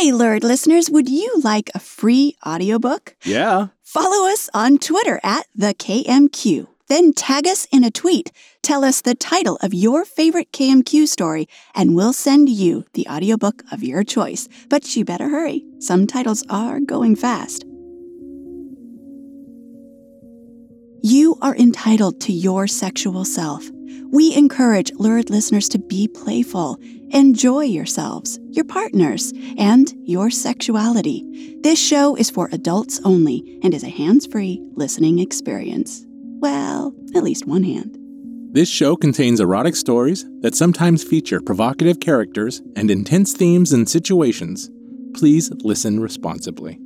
Hey, Lurid listeners, would you like a free audiobook? Yeah. Follow us on Twitter at the KMQ. Then tag us in a tweet. Tell us the title of your favorite KMQ story, and we'll send you the audiobook of your choice. But you better hurry. Some titles are going fast. You are entitled to your sexual self. We encourage lurid listeners to be playful, enjoy yourselves, your partners, and your sexuality. This show is for adults only and is a hands free listening experience. Well, at least one hand. This show contains erotic stories that sometimes feature provocative characters and intense themes and situations. Please listen responsibly.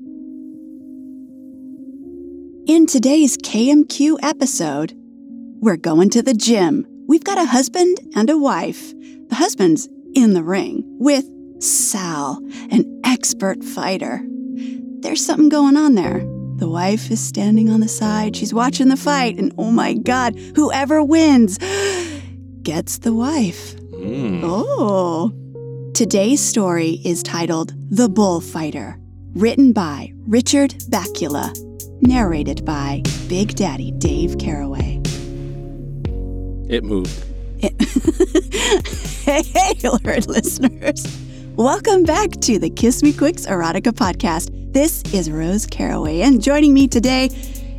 In today's KMQ episode, we're going to the gym. We've got a husband and a wife. The husband's in the ring with Sal, an expert fighter. There's something going on there. The wife is standing on the side. She's watching the fight, and oh my God, whoever wins gets the wife. Mm. Oh. Today's story is titled The Bullfighter, written by Richard Bacula, narrated by Big Daddy Dave Caraway. It moved. hey, alert listeners. Welcome back to the Kiss Me Quicks Erotica podcast. This is Rose Caraway, and joining me today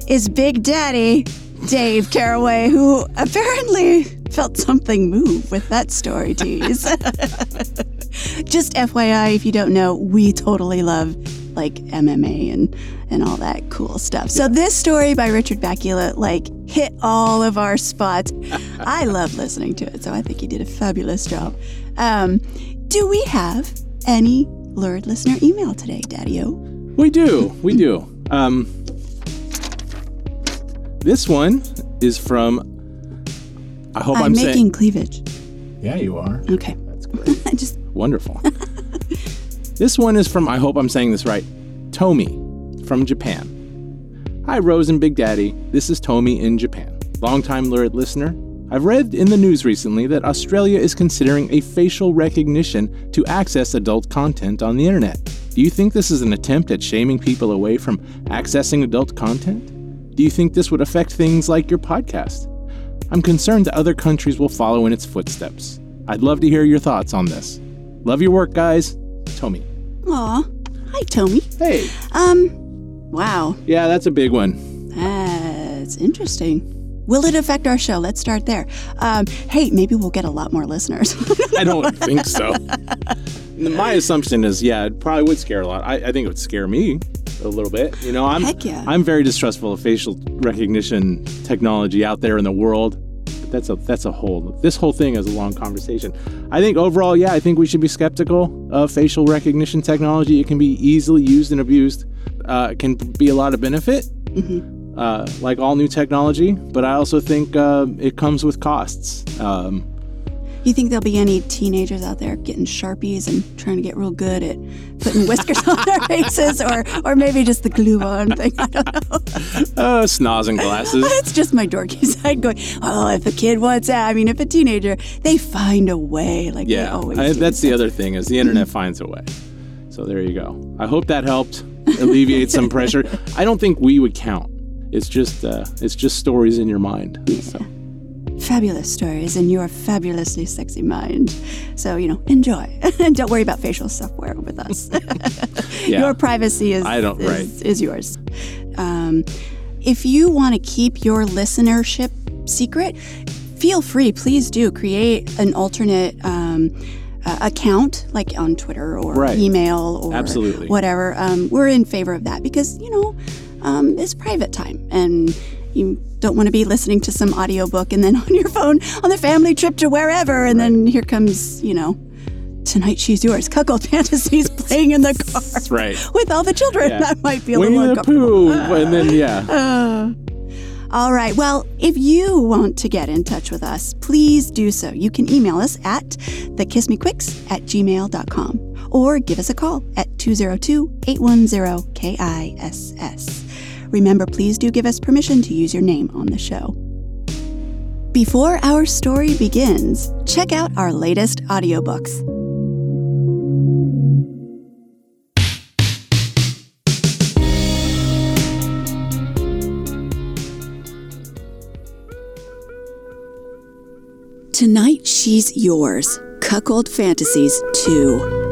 is Big Daddy Dave Caraway, who apparently felt something move with that story tease. Just FYI, if you don't know, we totally love like MMA and and all that cool stuff. So this story by Richard Bacula like hit all of our spots. I love listening to it, so I think he did a fabulous job. Um, do we have any lurid listener email today, Daddy-O? We do. We do. Um, this one is from. I hope I'm, I'm making saying. cleavage. Yeah, you are. Okay. That's great. Just Wonderful. This one is from, I hope I'm saying this right, Tomi from Japan. Hi, Rose and Big Daddy. This is Tomi in Japan. Longtime lurid listener. I've read in the news recently that Australia is considering a facial recognition to access adult content on the internet. Do you think this is an attempt at shaming people away from accessing adult content? Do you think this would affect things like your podcast? I'm concerned that other countries will follow in its footsteps. I'd love to hear your thoughts on this. Love your work, guys. Tomi. Aw. Hi, Tommy. Hey. Um, wow. Yeah, that's a big one. That's interesting. Will it affect our show? Let's start there. Um, hey, maybe we'll get a lot more listeners. I don't think so. My assumption is, yeah, it probably would scare a lot. I, I think it would scare me a little bit. You know, I'm Heck yeah. I'm very distrustful of facial recognition technology out there in the world. But that's a that's a whole this whole thing is a long conversation. I think overall, yeah, I think we should be skeptical of facial recognition technology. It can be easily used and abused. Uh, it can be a lot of benefit, uh, like all new technology. But I also think uh, it comes with costs. Um, you think there'll be any teenagers out there getting sharpies and trying to get real good at putting whiskers on their faces, or or maybe just the glue on thing? I don't know. uh, snoz and glasses. It's just my dorky side going. Oh, if a kid wants that, I mean, if a teenager, they find a way. Like they Yeah, always. I, do. that's the other thing is the internet finds a way. So there you go. I hope that helped alleviate some pressure. I don't think we would count. It's just uh, it's just stories in your mind. So fabulous stories in your fabulously sexy mind. So, you know, enjoy. and don't worry about facial software with us. Yeah. Your privacy is, I don't- is, right. is yours. Um, if you want to keep your listenership secret, feel free. Please do create an alternate um, uh, account, like on Twitter or Right. email or Absolutely. whatever. Um, we're in favor of that because, you know, um, it's private time and you don't want to be listening to some audiobook and then on your phone on the family trip to wherever and then here comes, you know, tonight she's yours. Cuckold fantasies playing in the car right. with all the children. Yeah. That might be a Winnie little the uncomfortable. Pooh, and then yeah, Uh, all right. Well, if you want to get in touch with us, please do so. You can email us at thekissmequicks at gmail.com or give us a call at 202 810 KISS. Remember, please do give us permission to use your name on the show. Before our story begins, check out our latest audiobooks. Tonight She's Yours Cuckold Fantasies 2.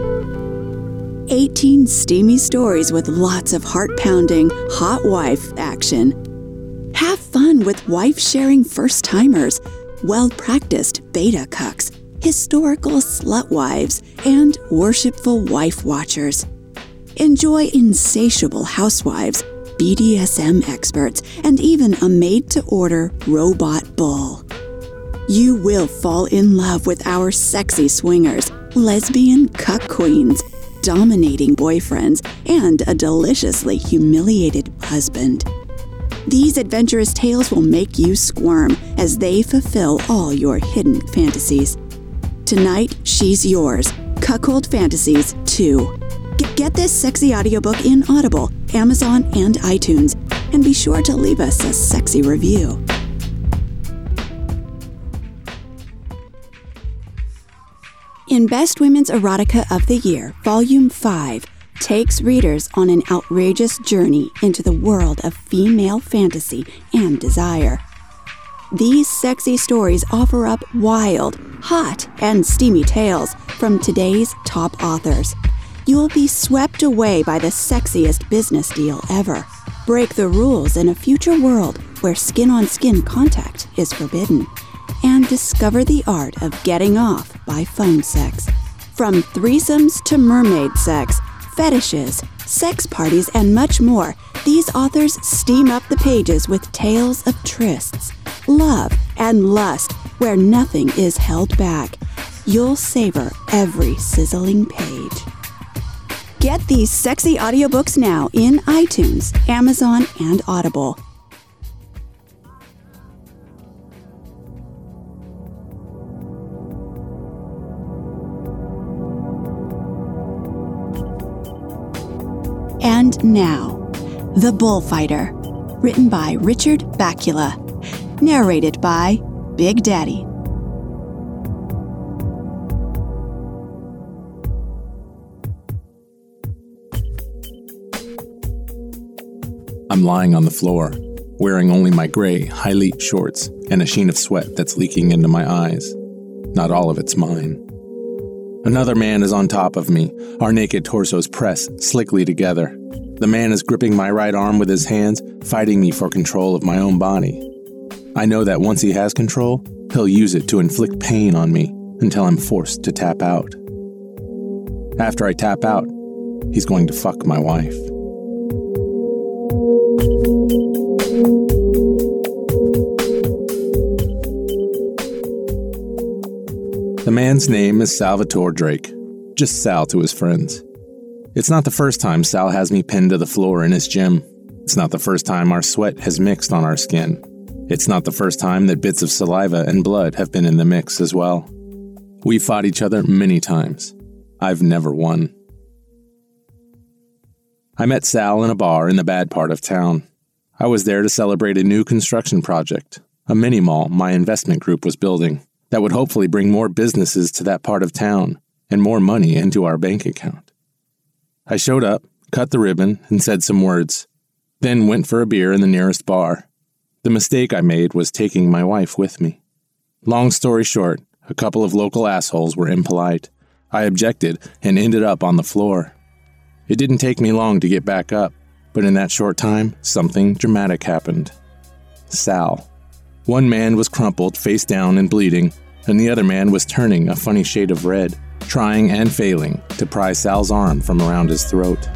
18 steamy stories with lots of heart pounding, hot wife action. Have fun with wife sharing first timers, well practiced beta cucks, historical slut wives, and worshipful wife watchers. Enjoy insatiable housewives, BDSM experts, and even a made to order robot bull. You will fall in love with our sexy swingers, lesbian cuck queens, dominating boyfriends, and a deliciously humiliated husband. These adventurous tales will make you squirm as they fulfill all your hidden fantasies. Tonight, she's yours. Cuckold Fantasies 2. Get, this sexy audiobook in Audible, Amazon, and iTunes, and be sure to leave us a sexy review. In Best Women's Erotica of the Year, Volume 5 takes readers on an outrageous journey into the world of female fantasy and desire. These sexy stories offer up wild, hot, and steamy tales from today's top authors. You'll be swept away by the sexiest business deal ever. Break the rules in a future world where skin on skin contact is forbidden. And discover the art of getting off by phone sex. From threesomes to mermaid sex, fetishes, sex parties, and much more, these authors steam up the pages with tales of trysts, love, and lust where nothing is held back. You'll savor every sizzling page. Get these sexy audiobooks now in iTunes, Amazon, and Audible. And now, The Bullfighter, written by Richard Bacula, narrated by Big Daddy. I'm lying on the floor, wearing only my gray, Hylete shorts and a sheen of sweat that's leaking into my eyes. Not all of it's mine. Another man is on top of me, our naked torsos pressed slickly together. The man is gripping my right arm with his hands, fighting me for control of my own body. I know that once he has control, he'll use it to inflict pain on me until I'm forced to tap out. After I tap out, he's going to fuck my wife. Man's name is Salvatore Drake, just Sal to his friends. It's not the first time Sal has me pinned to the floor in his gym. It's not the first time our sweat has mixed on our skin. It's not the first time that bits of saliva and blood have been in the mix as well. We've fought each other many times. I've never won. I met Sal in a bar in the bad part of town. I was there to celebrate a new construction project, a mini mall my investment group was building that would hopefully bring more businesses to that part of town and more money into our bank account. I showed up, cut the ribbon, and said some words, then went for a beer in the nearest bar. The mistake I made was taking my wife with me. Long story short, a couple of local assholes were impolite. I objected and ended up on the floor. It didn't take me long to get back up, but in that short time, something dramatic happened. Sal. One man was crumpled, face down, and bleeding, and the other man was turning a funny shade of red, trying and failing to pry Sal's arm from around his throat.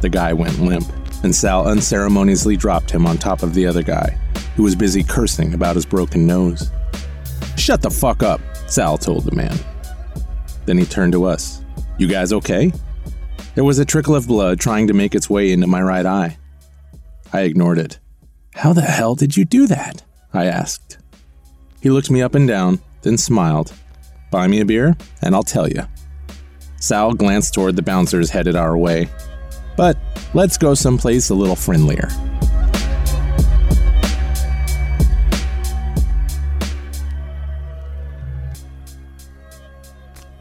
The guy went limp, and Sal unceremoniously dropped him on top of the other guy, who was busy cursing about his broken nose. Shut the fuck up, Sal told the man. Then he turned to us. You guys okay? There was a trickle of blood trying to make its way into my right eye. I ignored it. How the hell did you do that? I asked. He looked me up and down, then smiled. Buy me a beer, and I'll tell you. Sal glanced toward the bouncers headed our way. But let's go someplace a little friendlier.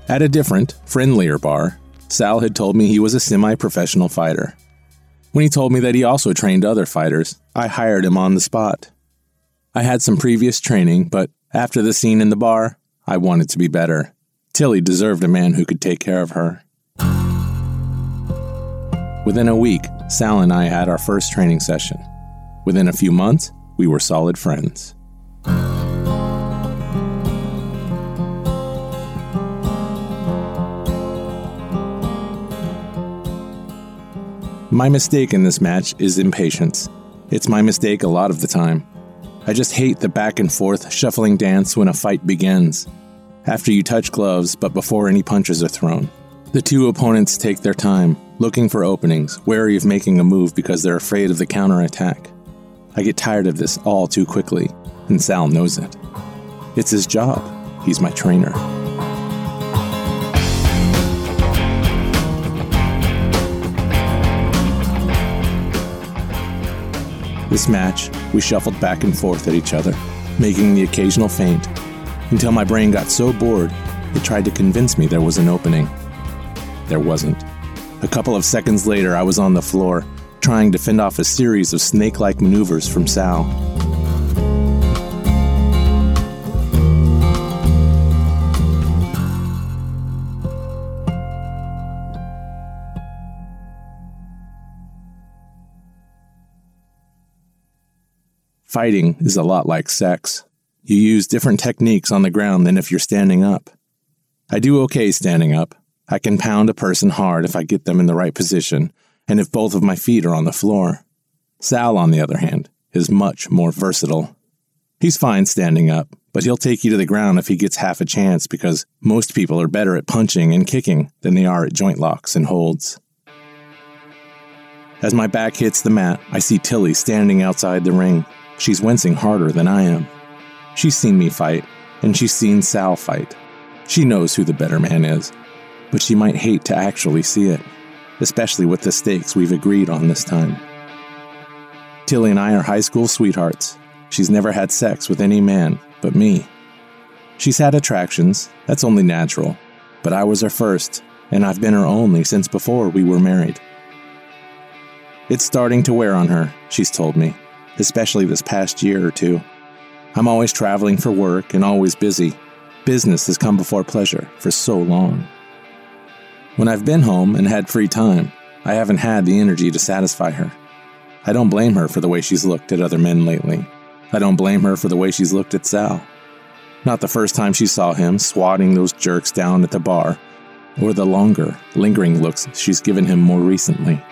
At a different, friendlier bar, Sal had told me he was a semi professional fighter. When he told me that he also trained other fighters, I hired him on the spot. I had some previous training, but After the scene in the bar, I wanted to be better. Tilly deserved a man who could take care of her. Within a week, Sal and I had our first training session. Within a few months, we were solid friends. My mistake in this match is impatience. It's my mistake a lot of the time. I just hate the back and forth shuffling dance when a fight begins. After you touch gloves, but before any punches are thrown. The two opponents take their time, looking for openings, wary of making a move because they're afraid of the counterattack. I get tired of this all too quickly, and Sal knows it. It's his job. He's my trainer. This match, we shuffled back and forth at each other, making the occasional feint, until my brain got so bored it tried to convince me there was an opening. There wasn't. A couple of seconds later, I was on the floor, trying to fend off a series of snake like maneuvers from Sal. Fighting is a lot like sex. You use different techniques on the ground than if you're standing up. I do okay standing up. I can pound a person hard if I get them in the right position and if both of my feet are on the floor. Sal, on the other hand, is much more versatile. He's fine standing up, but he'll take you to the ground if he gets half a chance because most people are better at punching and kicking than they are at joint locks and holds. As my back hits the mat, I see Tilly standing outside the ring, She's wincing harder than I am. She's seen me fight, and she's seen Sal fight. She knows who the better man is, but she might hate to actually see it, especially with the stakes we've agreed on this time. Tilly and I are high school sweethearts. She's never had sex with any man but me. She's had attractions, that's only natural, but I was her first, and I've been her only since before we were married. It's starting to wear on her, she's told me especially this past year or two. I'm always traveling for work and always busy. Business has come before pleasure for so long. When I've been home and had free time, I haven't had the energy to satisfy her. I don't blame her for the way she's looked at other men lately. I don't blame her for the way she's looked at Sal. Not the first time she saw him swatting those jerks down at the bar, or the longer, lingering looks she's given him more recently.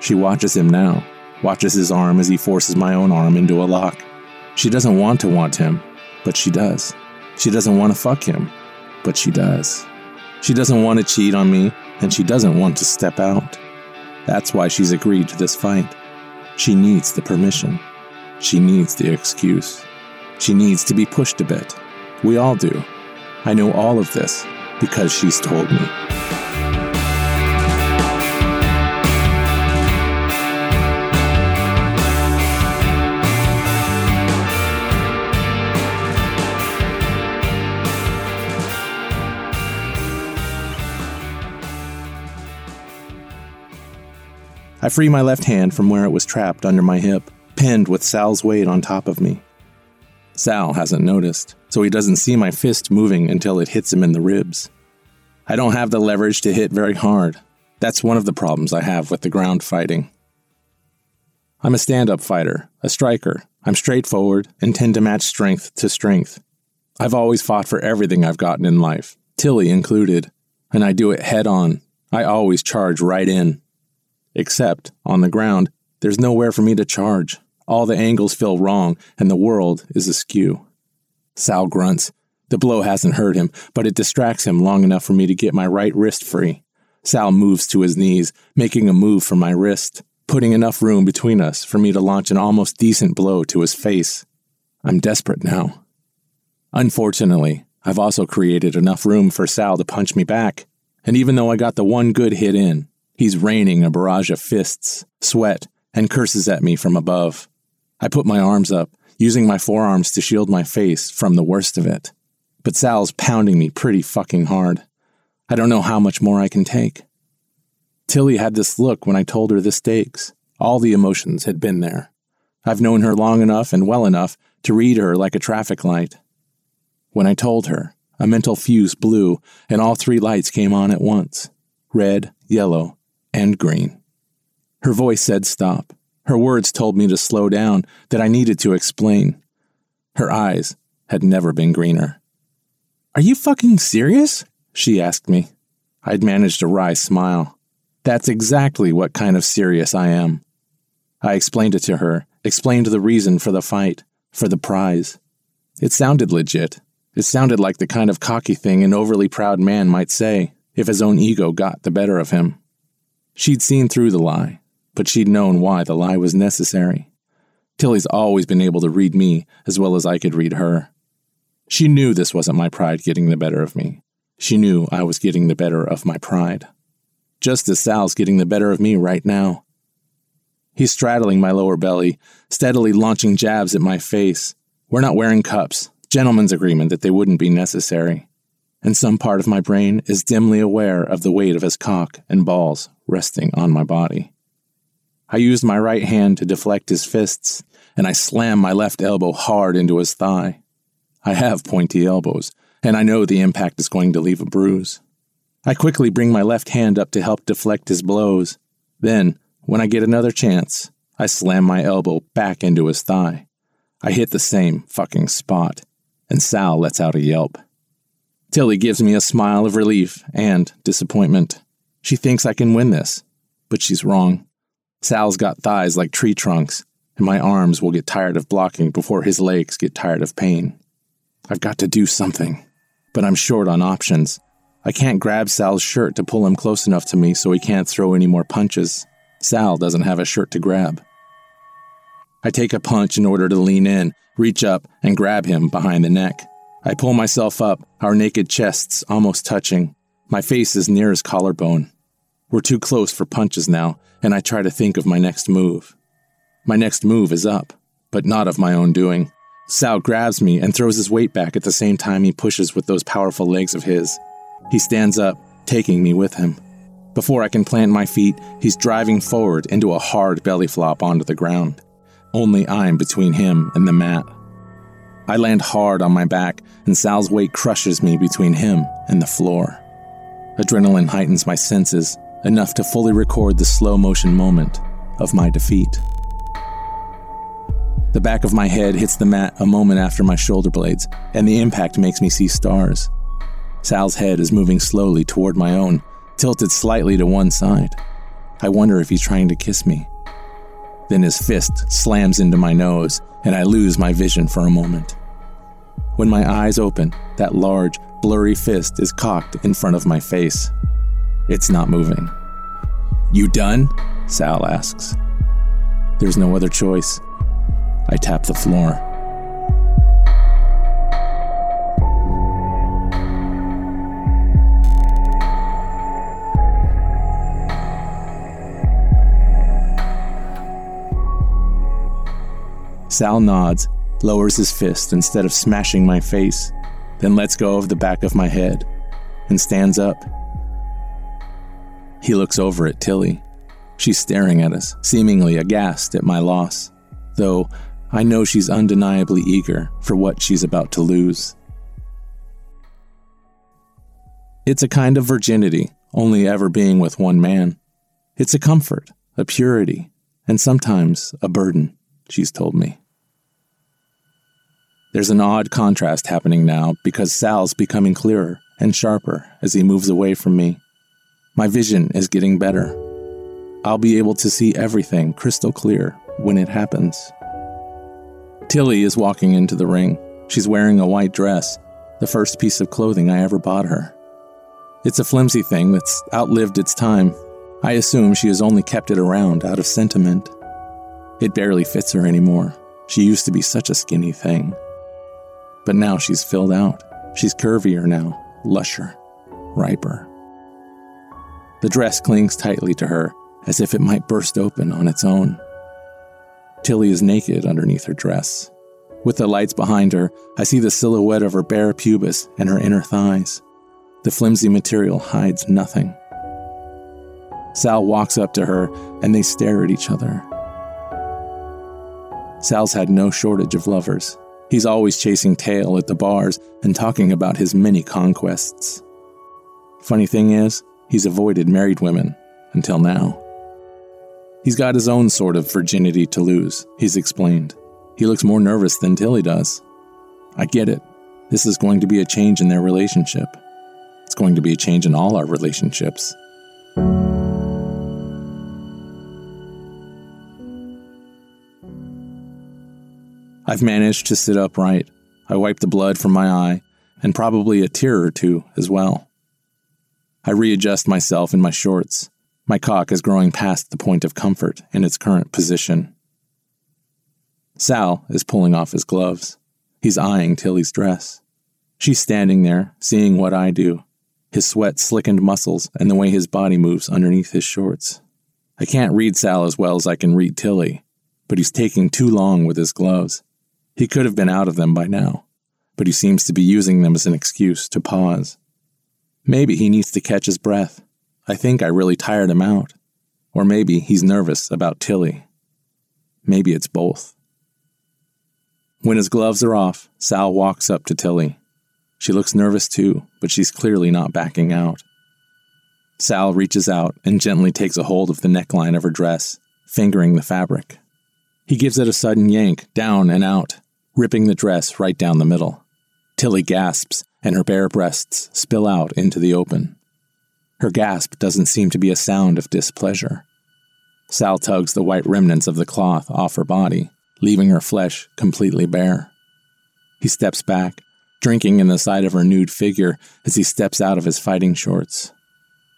She watches him now, watches his arm as he forces my own arm into a lock. She doesn't want to want him, but she does. She doesn't want to fuck him, but she does. She doesn't want to cheat on me, and she doesn't want to step out. That's why she's agreed to this fight. She needs the permission. She needs the excuse. She needs to be pushed a bit. We all do. I know all of this because she's told me. I free my left hand from where it was trapped under my hip, pinned with Sal's weight on top of me. Sal hasn't noticed, so he doesn't see my fist moving until it hits him in the ribs. I don't have the leverage to hit very hard. That's one of the problems I have with the ground fighting. I'm a stand up fighter, a striker. I'm straightforward and tend to match strength to strength. I've always fought for everything I've gotten in life, Tilly included, and I do it head on. I always charge right in. Except, on the ground, there's nowhere for me to charge. All the angles feel wrong, and the world is askew. Sal grunts. The blow hasn't hurt him, but it distracts him long enough for me to get my right wrist free. Sal moves to his knees, making a move for my wrist, putting enough room between us for me to launch an almost decent blow to his face. I'm desperate now. Unfortunately, I've also created enough room for Sal to punch me back, and even though I got the one good hit in, He's raining a barrage of fists, sweat, and curses at me from above. I put my arms up, using my forearms to shield my face from the worst of it. But Sal's pounding me pretty fucking hard. I don't know how much more I can take. Tilly had this look when I told her the stakes. All the emotions had been there. I've known her long enough and well enough to read her like a traffic light. When I told her, a mental fuse blew and all three lights came on at once red, yellow, and green. Her voice said stop. Her words told me to slow down, that I needed to explain. Her eyes had never been greener. Are you fucking serious? She asked me. I'd managed a wry smile. That's exactly what kind of serious I am. I explained it to her, explained the reason for the fight, for the prize. It sounded legit. It sounded like the kind of cocky thing an overly proud man might say if his own ego got the better of him. She'd seen through the lie, but she'd known why the lie was necessary. Tilly's always been able to read me as well as I could read her. She knew this wasn't my pride getting the better of me. She knew I was getting the better of my pride. Just as Sal's getting the better of me right now. He's straddling my lower belly, steadily launching jabs at my face. We're not wearing cups, gentleman's agreement that they wouldn't be necessary. And some part of my brain is dimly aware of the weight of his cock and balls resting on my body. I used my right hand to deflect his fists, and I slammed my left elbow hard into his thigh. I have pointy elbows, and I know the impact is going to leave a bruise. I quickly bring my left hand up to help deflect his blows. Then, when I get another chance, I slam my elbow back into his thigh. I hit the same fucking spot, and Sal lets out a yelp. Tilly gives me a smile of relief and disappointment. She thinks I can win this, but she's wrong. Sal's got thighs like tree trunks, and my arms will get tired of blocking before his legs get tired of pain. I've got to do something, but I'm short on options. I can't grab Sal's shirt to pull him close enough to me so he can't throw any more punches. Sal doesn't have a shirt to grab. I take a punch in order to lean in, reach up, and grab him behind the neck. I pull myself up, our naked chests almost touching. My face is near his collarbone. We're too close for punches now, and I try to think of my next move. My next move is up, but not of my own doing. Sal grabs me and throws his weight back at the same time he pushes with those powerful legs of his. He stands up, taking me with him. Before I can plant my feet, he's driving forward into a hard belly flop onto the ground. Only I'm between him and the mat. I land hard on my back, and Sal's weight crushes me between him and the floor. Adrenaline heightens my senses, enough to fully record the slow motion moment of my defeat. The back of my head hits the mat a moment after my shoulder blades, and the impact makes me see stars. Sal's head is moving slowly toward my own, tilted slightly to one side. I wonder if he's trying to kiss me. Then his fist slams into my nose, and I lose my vision for a moment. When my eyes open, that large, blurry fist is cocked in front of my face. It's not moving. You done? Sal asks. There's no other choice. I tap the floor. Sal nods, lowers his fist instead of smashing my face, then lets go of the back of my head and stands up he looks over at Tilly. She's staring at us, seemingly aghast at my loss, though I know she's undeniably eager for what she's about to lose. It's a kind of virginity, only ever being with one man. It's a comfort, a purity, and sometimes a burden, she's told me. There's an odd contrast happening now because Sal's becoming clearer and sharper as he moves away from me. My vision is getting better. I'll be able to see everything crystal clear when it happens. Tilly is walking into the ring. She's wearing a white dress, the first piece of clothing I ever bought her. It's a flimsy thing that's outlived its time. I assume she has only kept it around out of sentiment. It barely fits her anymore. She used to be such a skinny thing. But now she's filled out. She's curvier now, lusher, riper. The dress clings tightly to her, as if it might burst open on its own. Tilly is naked underneath her dress. With the lights behind her, I see the silhouette of her bare pubis and her inner thighs. The flimsy material hides nothing. Sal walks up to her, and they stare at each other. Sal's had no shortage of lovers. He's always chasing tail at the bars and talking about his many conquests. Funny thing is, he's avoided married women until now. He's got his own sort of virginity to lose, he's explained. He looks more nervous than Tilly does. I get it. This is going to be a change in their relationship. It's going to be a change in all our relationships. I've managed to sit upright. I wipe the blood from my eye, and probably a tear or two as well. I readjust myself in my shorts. My cock is growing past the point of comfort in its current position. Sal is pulling off his gloves. He's eyeing Tilly's dress. She's standing there, seeing what I do his sweat slickened muscles and the way his body moves underneath his shorts. I can't read Sal as well as I can read Tilly, but he's taking too long with his gloves. He could have been out of them by now, but he seems to be using them as an excuse to pause. Maybe he needs to catch his breath. I think I really tired him out. Or maybe he's nervous about Tilly. Maybe it's both. When his gloves are off, Sal walks up to Tilly. She looks nervous too, but she's clearly not backing out. Sal reaches out and gently takes a hold of the neckline of her dress, fingering the fabric. He gives it a sudden yank, down and out, ripping the dress right down the middle. Tilly gasps, and her bare breasts spill out into the open. Her gasp doesn't seem to be a sound of displeasure. Sal tugs the white remnants of the cloth off her body, leaving her flesh completely bare. He steps back, drinking in the sight of her nude figure as he steps out of his fighting shorts.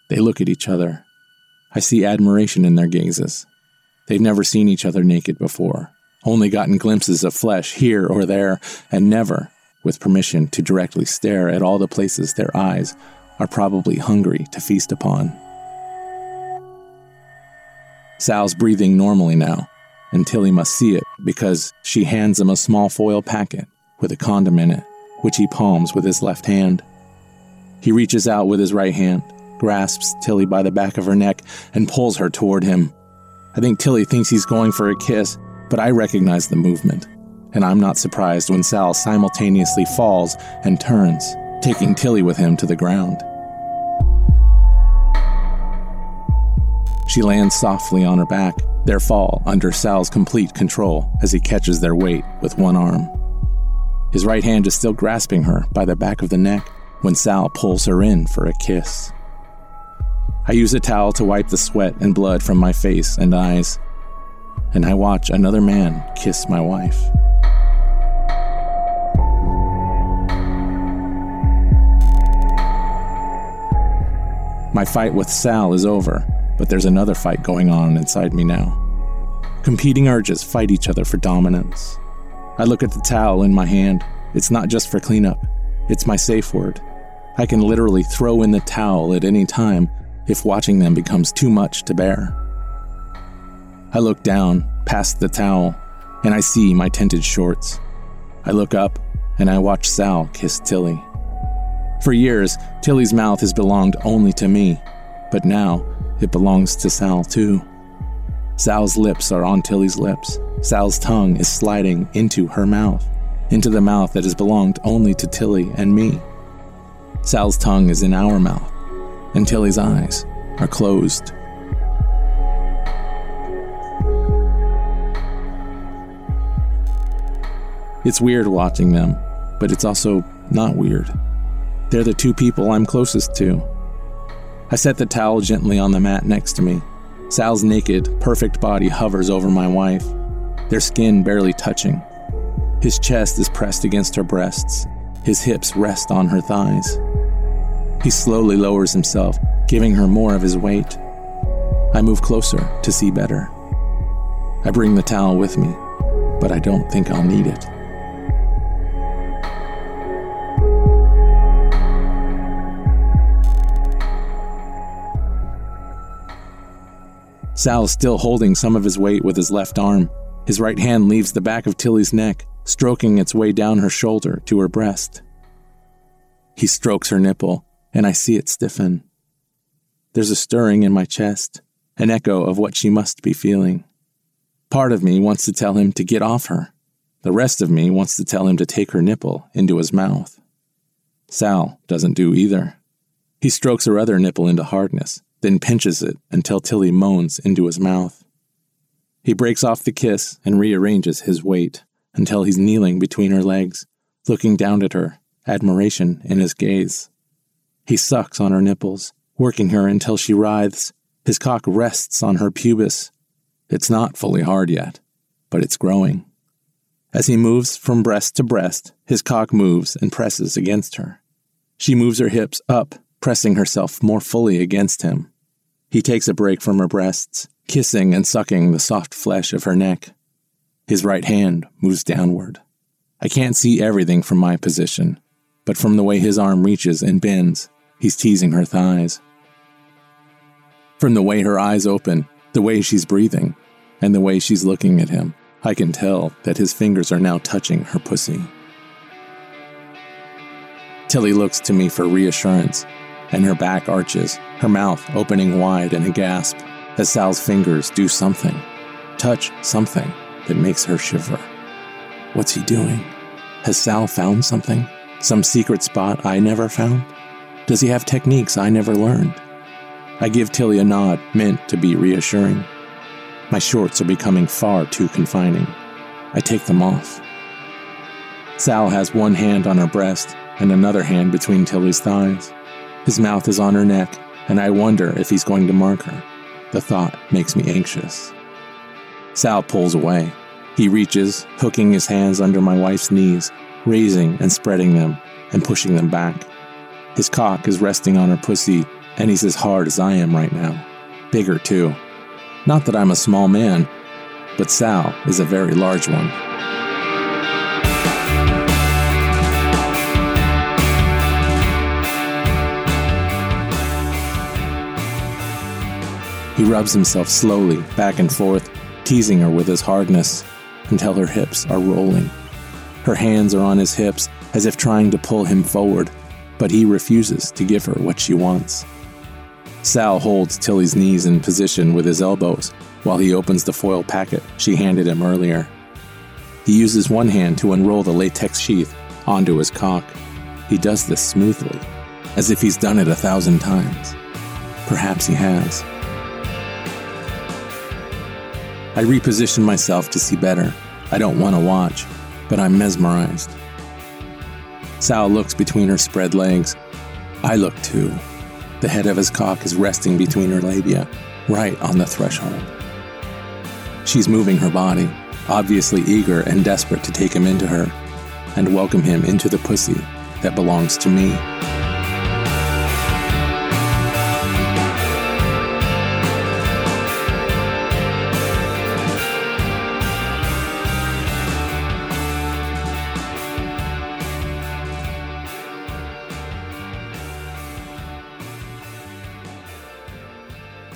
They look at each other. I see admiration in their gazes. They've never seen each other naked before, only gotten glimpses of flesh here or there, and never with permission to directly stare at all the places their eyes are probably hungry to feast upon. Sal's breathing normally now, and Tilly must see it because she hands him a small foil packet with a condom in it, which he palms with his left hand. He reaches out with his right hand, grasps Tilly by the back of her neck, and pulls her toward him. I think Tilly thinks he's going for a kiss, but I recognize the movement, and I'm not surprised when Sal simultaneously falls and turns, taking Tilly with him to the ground. She lands softly on her back, their fall under Sal's complete control as he catches their weight with one arm. His right hand is still grasping her by the back of the neck when Sal pulls her in for a kiss. I use a towel to wipe the sweat and blood from my face and eyes, and I watch another man kiss my wife. My fight with Sal is over, but there's another fight going on inside me now. Competing urges fight each other for dominance. I look at the towel in my hand. It's not just for cleanup, it's my safe word. I can literally throw in the towel at any time if watching them becomes too much to bear. I look down, past the towel, and I see my tinted shorts. I look up, and I watch Sal kiss Tilly. For years, Tilly's mouth has belonged only to me, but now it belongs to Sal too. Sal's lips are on Tilly's lips. Sal's tongue is sliding into her mouth, into the mouth that has belonged only to Tilly and me. Sal's tongue is in our mouth, and Tilly's eyes are closed. It's weird watching them, but it's also not weird. They're the two people I'm closest to. I set the towel gently on the mat next to me Sal's naked, perfect body hovers over my wife, their skin barely touching. His chest is pressed against her breasts, his hips rest on her thighs. He slowly lowers himself, giving her more of his weight. I move closer to see better. I bring the towel with me, but I don't think I'll need it. Sal is still holding some of his weight with his left arm. His right hand leaves the back of Tilly's neck, stroking its way down her shoulder to her breast. He strokes her nipple, and I see it stiffen. There's a stirring in my chest, an echo of what she must be feeling. Part of me wants to tell him to get off her, The rest of me wants to tell him to take her nipple into his mouth. Sal doesn't do either. He strokes her other nipple into hardness, then pinches it until Tilly moans into his mouth. He breaks off the kiss and rearranges his weight until he's kneeling between her legs, looking down at her, admiration in his gaze. He sucks on her nipples, working her until she writhes. His cock rests on her pubis. It's not fully hard yet, but it's growing. As he moves from breast to breast, his cock moves and presses against her. She moves her hips up, pressing herself more fully against him. He takes a break from her breasts, kissing and sucking the soft flesh of her neck. His right hand moves downward. I can't see everything from my position, but from the way his arm reaches and bends, he's teasing her thighs. From the way her eyes open, the way she's breathing, and the way she's looking at him, I can tell that his fingers are now touching her pussy. Tilly looks to me for reassurance, and her back arches, her mouth opening wide in a gasp as Sal's fingers do something, touch something that makes her shiver. What's he doing? Has Sal found something? Some secret spot I never found? Does he have techniques I never learned? I give Tilly a nod meant to be reassuring. My shorts are becoming far too confining. I take them off. Sal has one hand on her breast and another hand between Tilly's thighs. His mouth is on her neck, and I wonder if he's going to mark her. The thought makes me anxious. Sal pulls away. He reaches, hooking his hands under my wife's knees, raising and spreading them, and pushing them back. His cock is resting on her pussy, and he's as hard as I am right now. Bigger, too. Not that I'm a small man, but Sal is a very large one. He rubs himself slowly back and forth, teasing her with his hardness until her hips are rolling. Her hands are on his hips as if trying to pull him forward, but he refuses to give her what she wants. Sal holds Tilly's knees in position with his elbows while he opens the foil packet she handed him earlier. He uses one hand to unroll the latex sheath onto his cock. He does this smoothly, as if he's done it a thousand times. Perhaps he has. I reposition myself to see better. I don't want to watch, but I'm mesmerized. Sal looks between her spread legs. I look too. The head of his cock is resting between her labia, right on the threshold. She's moving her body, obviously eager and desperate to take him into her and welcome him into the pussy that belongs to me.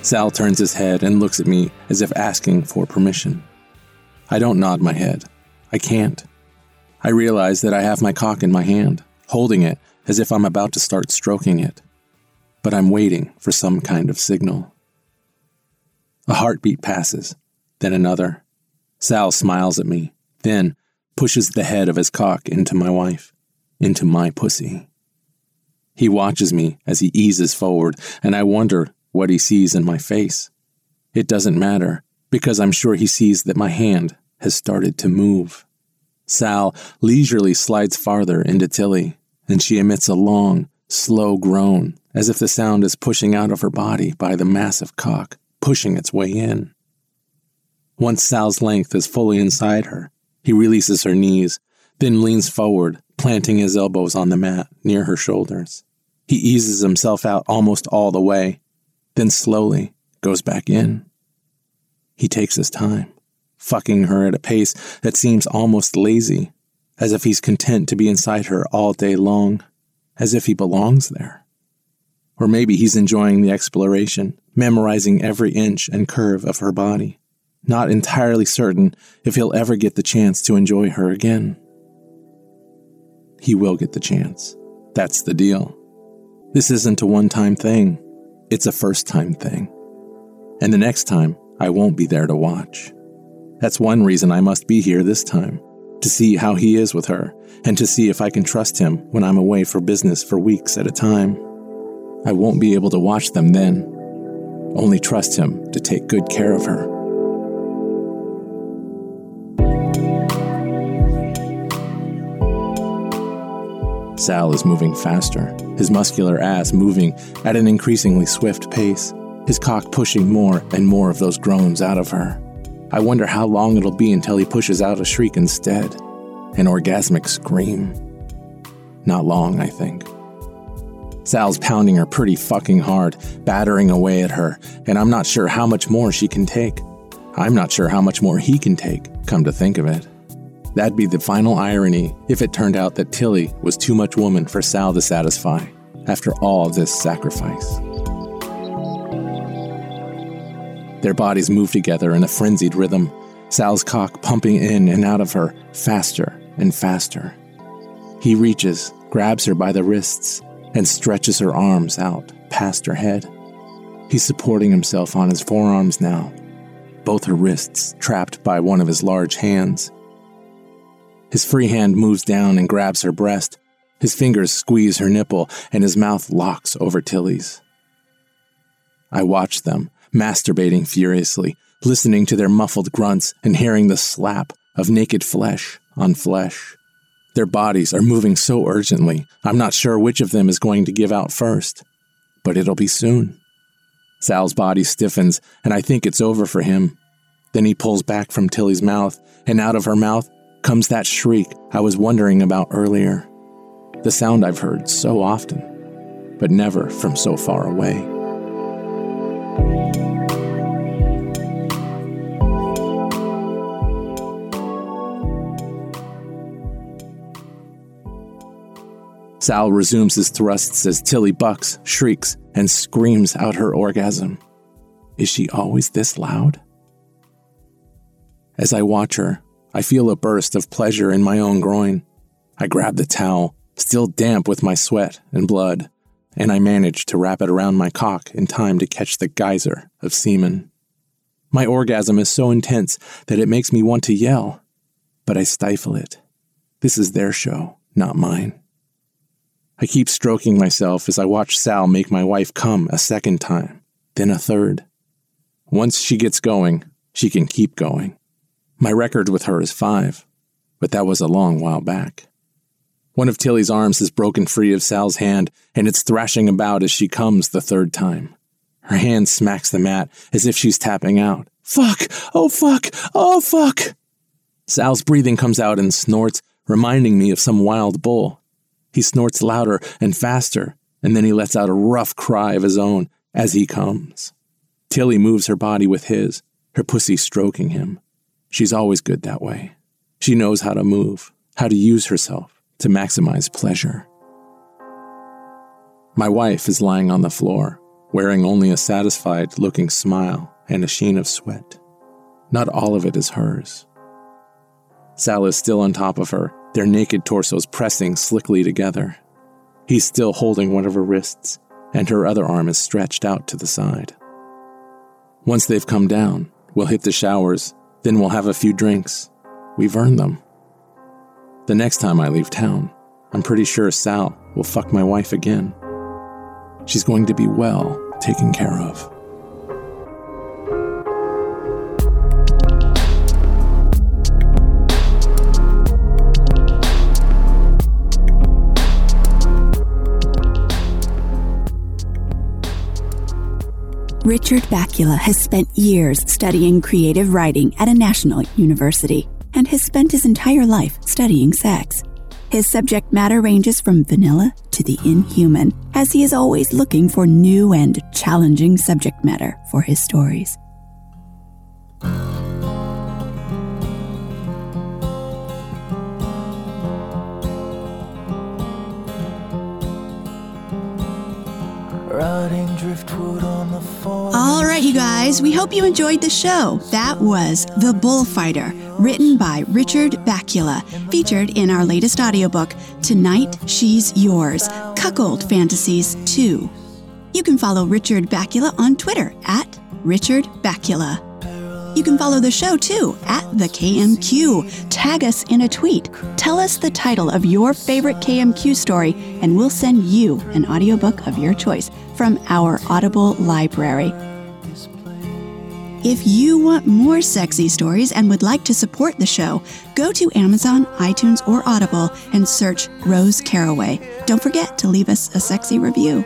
Sal turns his head and looks at me as if asking for permission. I don't nod my head. I can't. I realize that I have my cock in my hand, holding it as if I'm about to start stroking it. But I'm waiting for some kind of signal. A heartbeat passes, then another. Sal smiles at me, then pushes the head of his cock into my wife, into my pussy. He watches me as he eases forward, and I wonder what he sees in my face. It doesn't matter, because I'm sure he sees that my hand has started to move. Sal leisurely slides farther into Tilly, and she emits a long, slow groan, as if the sound is pushing out of her body by the massive cock, pushing its way in. Once Sal's length is fully inside her, he releases her knees, then leans forward, planting his elbows on the mat near her shoulders. He eases himself out almost all the way, then slowly goes back in. He takes his time, fucking her at a pace that seems almost lazy, as if he's content to be inside her all day long, as if he belongs there. Or maybe he's enjoying the exploration, memorizing every inch and curve of her body, not entirely certain if he'll ever get the chance to enjoy her again. He will get the chance. That's the deal. This isn't a one time thing. It's a first time thing. And the next time, I won't be there to watch. That's one reason I must be here this time to see how he is with her, and to see if I can trust him when I'm away for business for weeks at a time. I won't be able to watch them then. Only trust him to take good care of her. Sal is moving faster, his muscular ass moving at an increasingly swift pace, his cock pushing more and more of those groans out of her. I wonder how long it'll be until he pushes out a shriek instead, an orgasmic scream. Not long, I think. Sal's pounding her pretty fucking hard, battering away at her, and I'm not sure how much more she can take. I'm not sure how much more he can take, come to think of it. That'd be the final irony if it turned out that Tilly was too much woman for Sal to satisfy after all this sacrifice. Their bodies move together in a frenzied rhythm, Sal's cock pumping in and out of her faster and faster. He reaches, grabs her by the wrists, and stretches her arms out past her head. He's supporting himself on his forearms now, both her wrists trapped by one of his large hands. His free hand moves down and grabs her breast. His fingers squeeze her nipple, and his mouth locks over Tilly's. I watch them, masturbating furiously, listening to their muffled grunts and hearing the slap of naked flesh on flesh. Their bodies are moving so urgently, I'm not sure which of them is going to give out first. But it'll be soon. Sal's body stiffens, and I think it's over for him. Then he pulls back from Tilly's mouth, and out of her mouth comes that shriek I was wondering about earlier. The sound I've heard so often, but never from so far away. Sal resumes his thrusts as Tilly bucks, shrieks, and screams out her orgasm. Is she always this loud? As I watch her, I feel a burst of pleasure in my own groin. I grab the towel, still damp with my sweat and blood, and I manage to wrap it around my cock in time to catch the geyser of semen. My orgasm is so intense that it makes me want to yell, but I stifle it. This is their show, not mine. I keep stroking myself as I watch Sal make my wife come a second time, then a third. Once she gets going, she can keep going. My record with her is five, but that was a long while back. One of Tilly's arms is broken free of Sal's hand, and it's thrashing about as she comes the third time. Her hand smacks the mat as if she's tapping out. Fuck! Oh fuck! Oh fuck! Sal's breathing comes out and snorts, reminding me of some wild bull. He snorts louder and faster, and then he lets out a rough cry of his own as he comes. Tilly moves her body with his, her pussy stroking him. She's always good that way. She knows how to move, how to use herself to maximize pleasure. My wife is lying on the floor, wearing only a satisfied looking smile and a sheen of sweat. Not all of it is hers. Sal is still on top of her, their naked torsos pressing slickly together. He's still holding one of her wrists, and her other arm is stretched out to the side. Once they've come down, we'll hit the showers then we'll have a few drinks. We've earned them. The next time I leave town, I'm pretty sure Sal will fuck my wife again. She's going to be well taken care of. Richard Bacula has spent years studying creative writing at a national university and has spent his entire life studying sex. His subject matter ranges from vanilla to the inhuman, as he is always looking for new and challenging subject matter for his stories. All right, you guys, we hope you enjoyed the show. That was The Bullfighter, written by Richard Bacula, featured in our latest audiobook, Tonight She's Yours Cuckold Fantasies 2. You can follow Richard Bacula on Twitter at Richard Bacula. You can follow the show too at the KMQ. Tag us in a tweet. Tell us the title of your favorite KMQ story, and we'll send you an audiobook of your choice from our Audible library. If you want more sexy stories and would like to support the show, go to Amazon, iTunes, or Audible and search Rose Caraway. Don't forget to leave us a sexy review.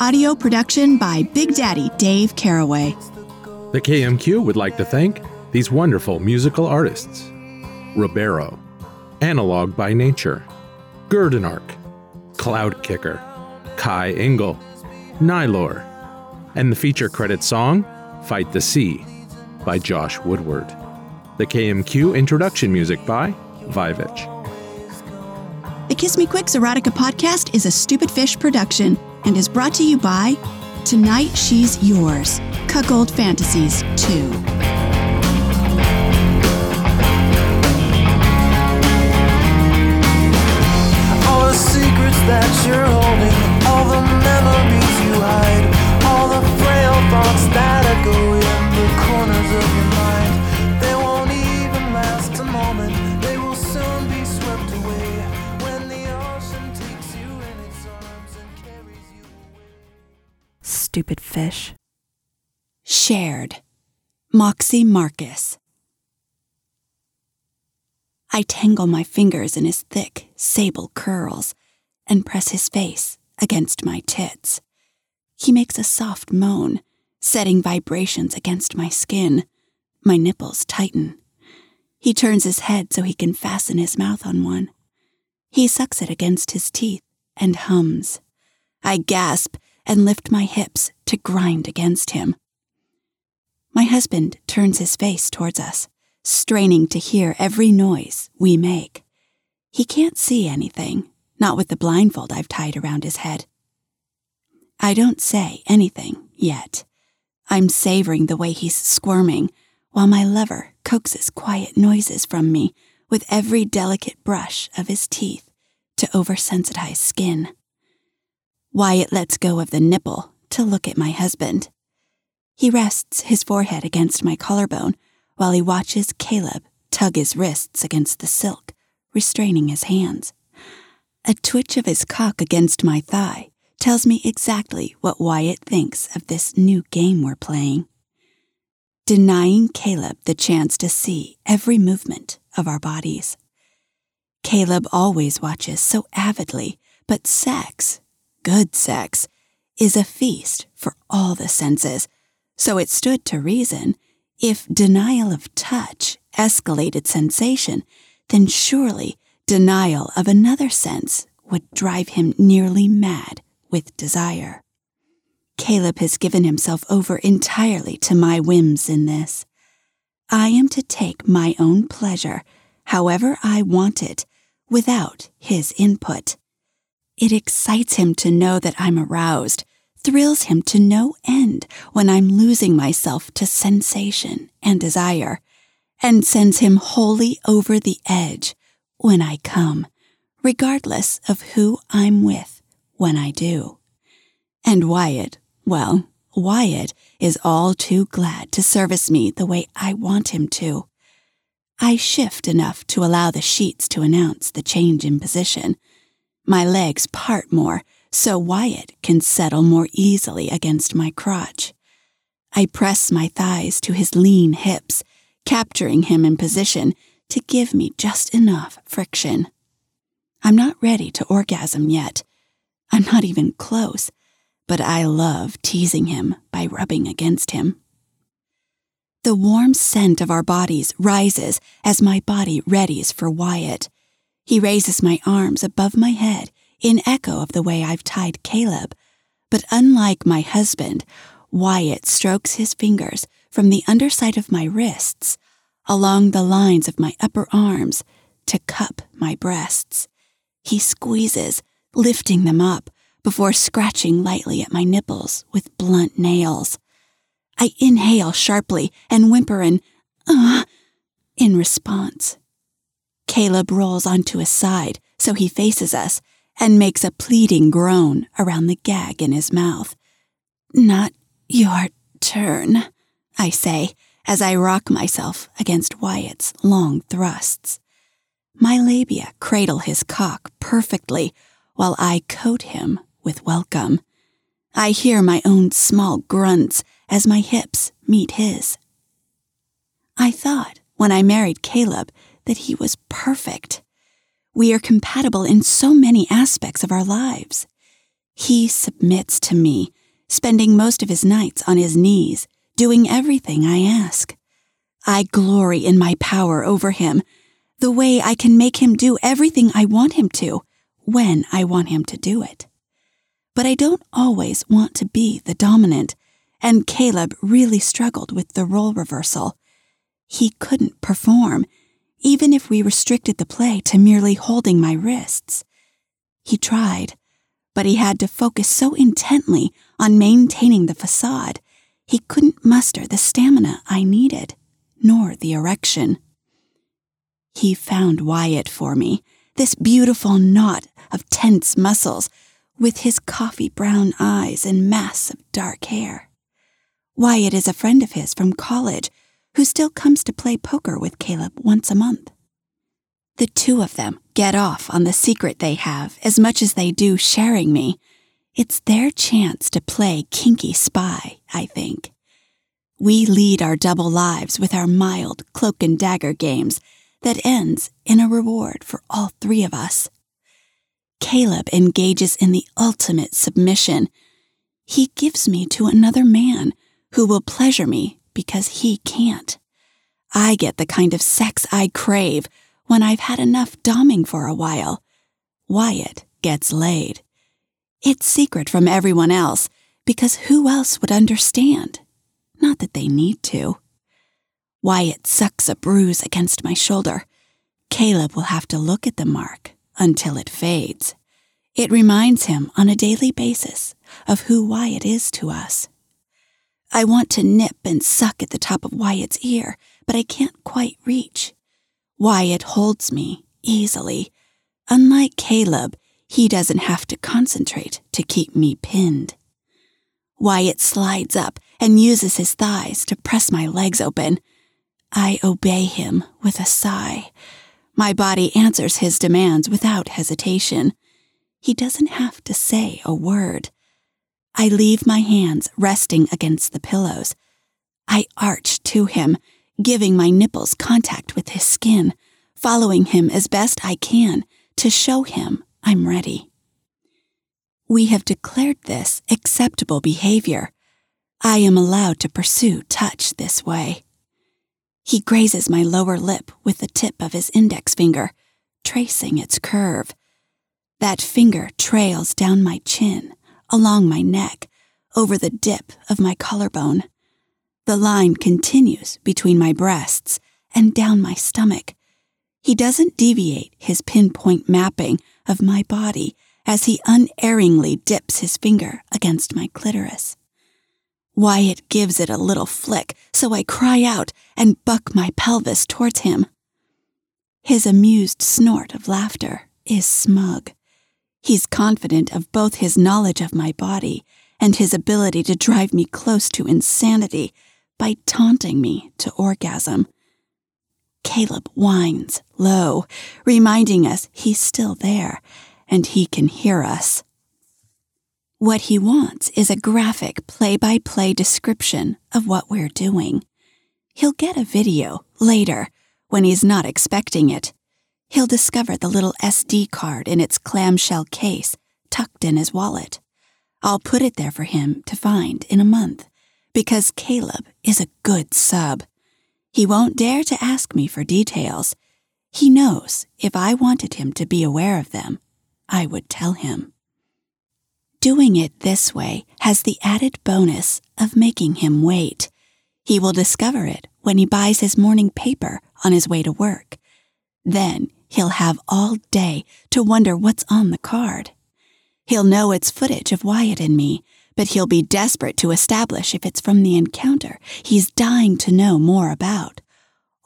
Audio production by Big Daddy Dave Caraway. The KMQ would like to thank these wonderful musical artists Ribeiro, Analog by Nature, Gurdonark, Cloud Kicker, Kai Engel, Nylor, and the feature credit song Fight the Sea by Josh Woodward. The KMQ introduction music by Vivitch. The Kiss Me Quicks Erotica podcast is a Stupid Fish production and is brought to you by Tonight She's Yours, Cuckold Fantasies 2. that you're holding, all the memories you hide, all the frail thoughts that echo in Stupid fish. Shared. Moxie Marcus. I tangle my fingers in his thick, sable curls and press his face against my tits. He makes a soft moan, setting vibrations against my skin. My nipples tighten. He turns his head so he can fasten his mouth on one. He sucks it against his teeth and hums. I gasp and lift my hips to grind against him. My husband turns his face towards us, straining to hear every noise we make. He can't see anything, not with the blindfold I've tied around his head. I don't say anything yet. I'm savoring the way he's squirming while my lover coaxes quiet noises from me with every delicate brush of his teeth to oversensitize skin. Wyatt lets go of the nipple to look at my husband. He rests his forehead against my collarbone while he watches Caleb tug his wrists against the silk, restraining his hands. A twitch of his cock against my thigh tells me exactly what Wyatt thinks of this new game we're playing. Denying Caleb the chance to see every movement of our bodies. Caleb always watches so avidly, but sex, good sex, is a feast for all the senses, so it stood to reason if denial of touch escalated sensation, then surely Denial of another sense would drive him nearly mad with desire. Caleb has given himself over entirely to my whims in this. I am to take my own pleasure, however I want it, without his input. It excites him to know that I'm aroused, thrills him to no end when I'm losing myself to sensation and desire, and sends him wholly over the edge when I come, regardless of who I'm with when I do. And Wyatt, well, Wyatt is all too glad to service me the way I want him to. I shift enough to allow the sheets to announce the change in position. My legs part more so Wyatt can settle more easily against my crotch. I press my thighs to his lean hips, capturing him in position to give me just enough friction. I'm not ready to orgasm yet. I'm not even close, but I love teasing him by rubbing against him. The warm scent of our bodies rises as my body readies for Wyatt. He raises my arms above my head in echo of the way I've tied Caleb. But unlike my husband, Wyatt strokes his fingers from the underside of my wrists along the lines of my upper arms to cup my breasts. He squeezes, lifting them up before scratching lightly at my nipples with blunt nails. I inhale sharply and whimper an, uh, in response. Caleb rolls onto his side so he faces us and makes a pleading groan around the gag in his mouth. Not your turn, I say as I rock myself against Wyatt's long thrusts. My labia cradle his cock perfectly while I coat him with welcome. I hear my own small grunts as my hips meet his. I thought when I married Caleb that he was perfect. We are compatible in so many aspects of our lives. He submits to me, spending most of his nights on his knees, doing everything I ask. I glory in my power over him, the way I can make him do everything I want him to, when I want him to do it. But I don't always want to be the dominant, and Caleb really struggled with the role reversal. He couldn't perform, even if we restricted the play to merely holding my wrists. He tried, but he had to focus so intently on maintaining the facade, he couldn't muster the stamina I needed, nor the erection. He found Wyatt for me, this beautiful knot of tense muscles, with his coffee brown eyes and mass of dark hair. Wyatt is a friend of his from college who still comes to play poker with Caleb once a month. The two of them get off on the secret they have as much as they do sharing me. It's their chance to play kinky spy, I think. We lead our double lives with our mild cloak and dagger games that ends in a reward for all three of us. Caleb engages in the ultimate submission. He gives me to another man who will pleasure me because he can't. I get the kind of sex I crave when I've had enough doming for a while. Wyatt gets laid. It's secret from everyone else because who else would understand? Not that they need to. Wyatt sucks a bruise against my shoulder. Caleb will have to look at the mark until it fades. It reminds him on a daily basis of who Wyatt is to us. I want to nip and suck at the top of Wyatt's ear, but I can't quite reach. Wyatt holds me easily. Unlike Caleb, he doesn't have to concentrate to keep me pinned. Wyatt slides up and uses his thighs to press my legs open. I obey him with a sigh. My body answers his demands without hesitation. He doesn't have to say a word. I leave my hands resting against the pillows. I arch to him, giving my nipples contact with his skin, following him as best I can to show him I'm ready. We have declared this acceptable behavior. I am allowed to pursue touch this way. He grazes my lower lip with the tip of his index finger, tracing its curve. That finger trails down my chin along my neck, over the dip of my collarbone. The line continues between my breasts and down my stomach. He doesn't deviate his pinpoint mapping of my body as he unerringly dips his finger against my clitoris. Wyatt gives it a little flick, so I cry out and buck my pelvis towards him. His amused snort of laughter is smug. He's confident of both his knowledge of my body and his ability to drive me close to insanity by taunting me to orgasm. Caleb whines low, reminding us he's still there and he can hear us. What he wants is a graphic play by play description of what we're doing. He'll get a video later when he's not expecting it he'll discover the little SD card in its clamshell case tucked in his wallet. I'll put it there for him to find in a month because Caleb is a good sub. He won't dare to ask me for details. He knows if I wanted him to be aware of them, I would tell him. Doing it this way has the added bonus of making him wait. He will discover it when he buys his morning paper on his way to work. Then he'll have all day to wonder what's on the card. He'll know it's footage of Wyatt and me, but he'll be desperate to establish if it's from the encounter he's dying to know more about,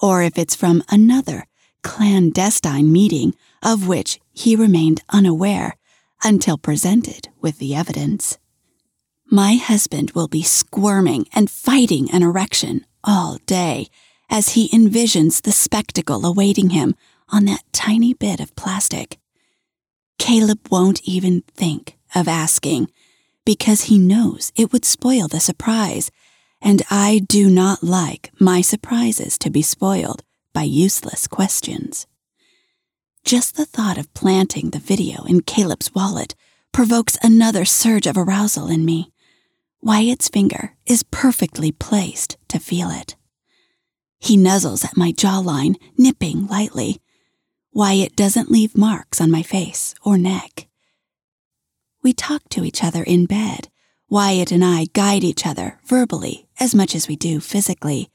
or if it's from another clandestine meeting of which he remained unaware until presented with the evidence. My husband will be squirming and fighting an erection all day as he envisions the spectacle awaiting him on that tiny bit of plastic. Caleb won't even think of asking because he knows it would spoil the surprise, and I do not like my surprises to be spoiled by useless questions. Just the thought of planting the video in Caleb's wallet provokes another surge of arousal in me. Wyatt's finger is perfectly placed to feel it. He nuzzles at my jawline, nipping lightly. Wyatt doesn't leave marks on my face or neck. We talk to each other in bed. Wyatt and I guide each other verbally as much as we do physically.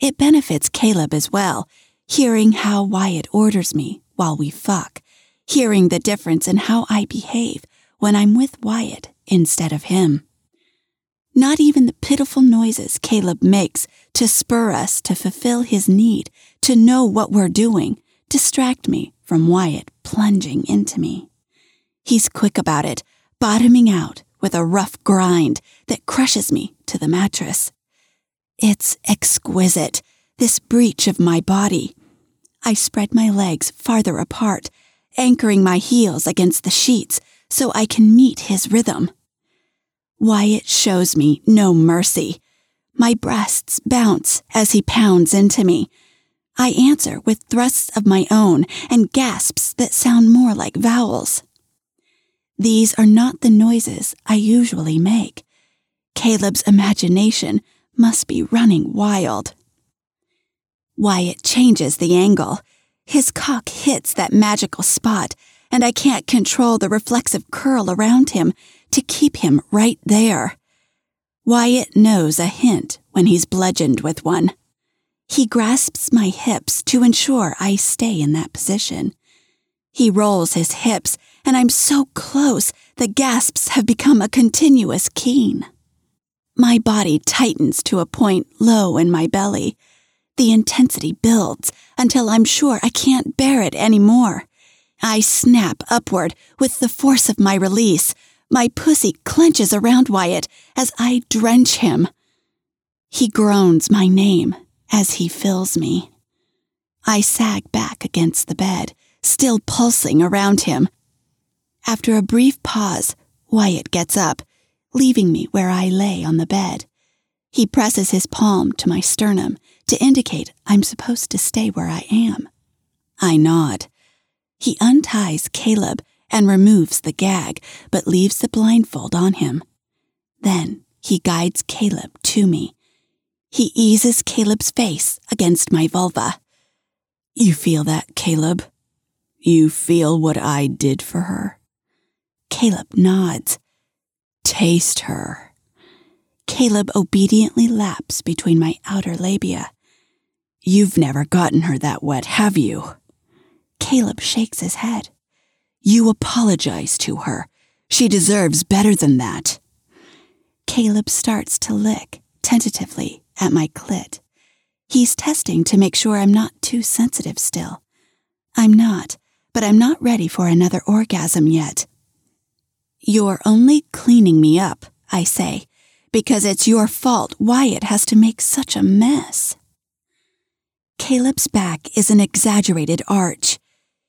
It benefits Caleb as well, hearing how Wyatt orders me while we fuck, hearing the difference in how I behave when I'm with Wyatt instead of him. Not even the pitiful noises Caleb makes to spur us to fulfill his need to know what we're doing distract me from Wyatt plunging into me. He's quick about it, bottoming out with a rough grind that crushes me to the mattress. It's exquisite, this breach of my body. I spread my legs farther apart, anchoring my heels against the sheets so I can meet his rhythm. Wyatt shows me no mercy. My breasts bounce as he pounds into me. I answer with thrusts of my own and gasps that sound more like vowels. These are not the noises I usually make. Caleb's imagination must be running wild. Wyatt changes the angle. His cock hits that magical spot, and I can't control the reflexive curl around him to keep him right there. Wyatt knows a hint when he's bludgeoned with one. He grasps my hips to ensure I stay in that position. He rolls his hips, and I'm so close the gasps have become a continuous keen. My body tightens to a point low in my belly. The intensity builds until I'm sure I can't bear it anymore. I snap upward with the force of my release, my pussy clenches around Wyatt as I drench him. He groans my name as he fills me. I sag back against the bed, still pulsing around him. After a brief pause, Wyatt gets up, leaving me where I lay on the bed. He presses his palm to my sternum to indicate I'm supposed to stay where I am. I nod. He unties Caleb and removes the gag, but leaves the blindfold on him. Then he guides Caleb to me. He eases Caleb's face against my vulva. You feel that, Caleb? You feel what I did for her? Caleb nods. Taste her. Caleb obediently laps between my outer labia. You've never gotten her that wet, have you? Caleb shakes his head. You apologize to her. She deserves better than that. Caleb starts to lick, tentatively, at my clit. He's testing to make sure I'm not too sensitive still. I'm not, but I'm not ready for another orgasm yet. You're only cleaning me up, I say, because it's your fault Wyatt has to make such a mess. Caleb's back is an exaggerated arch.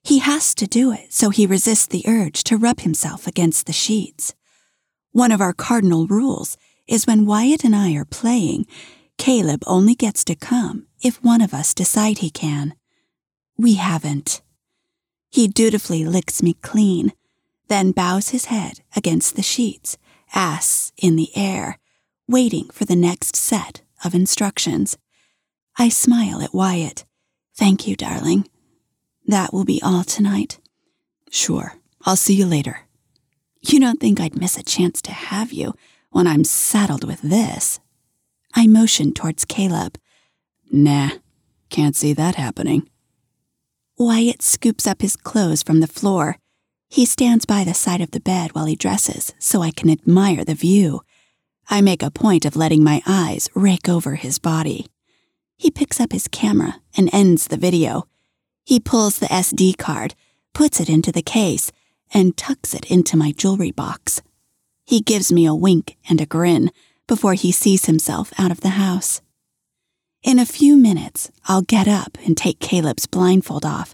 He has to do it so he resists the urge to rub himself against the sheets. One of our cardinal rules is when Wyatt and I are playing, Caleb only gets to come if one of us decide he can. We haven't. He dutifully licks me clean, then bows his head against the sheets, ass in the air, waiting for the next set of instructions. I smile at Wyatt. Thank you, darling. That will be all tonight. Sure, I'll see you later. You don't think I'd miss a chance to have you when I'm saddled with this? I motion towards Caleb. Nah, can't see that happening. Wyatt scoops up his clothes from the floor. He stands by the side of the bed while he dresses so I can admire the view. I make a point of letting my eyes rake over his body. He picks up his camera and ends the video. He pulls the SD card, puts it into the case, and tucks it into my jewelry box. He gives me a wink and a grin before he sees himself out of the house. In a few minutes, I'll get up and take Caleb's blindfold off.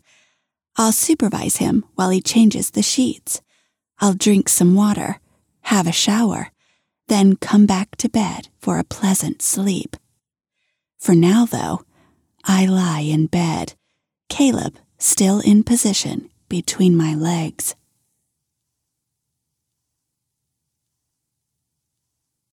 I'll supervise him while he changes the sheets. I'll drink some water, have a shower, then come back to bed for a pleasant sleep. For now, though, I lie in bed, Caleb still in position between my legs.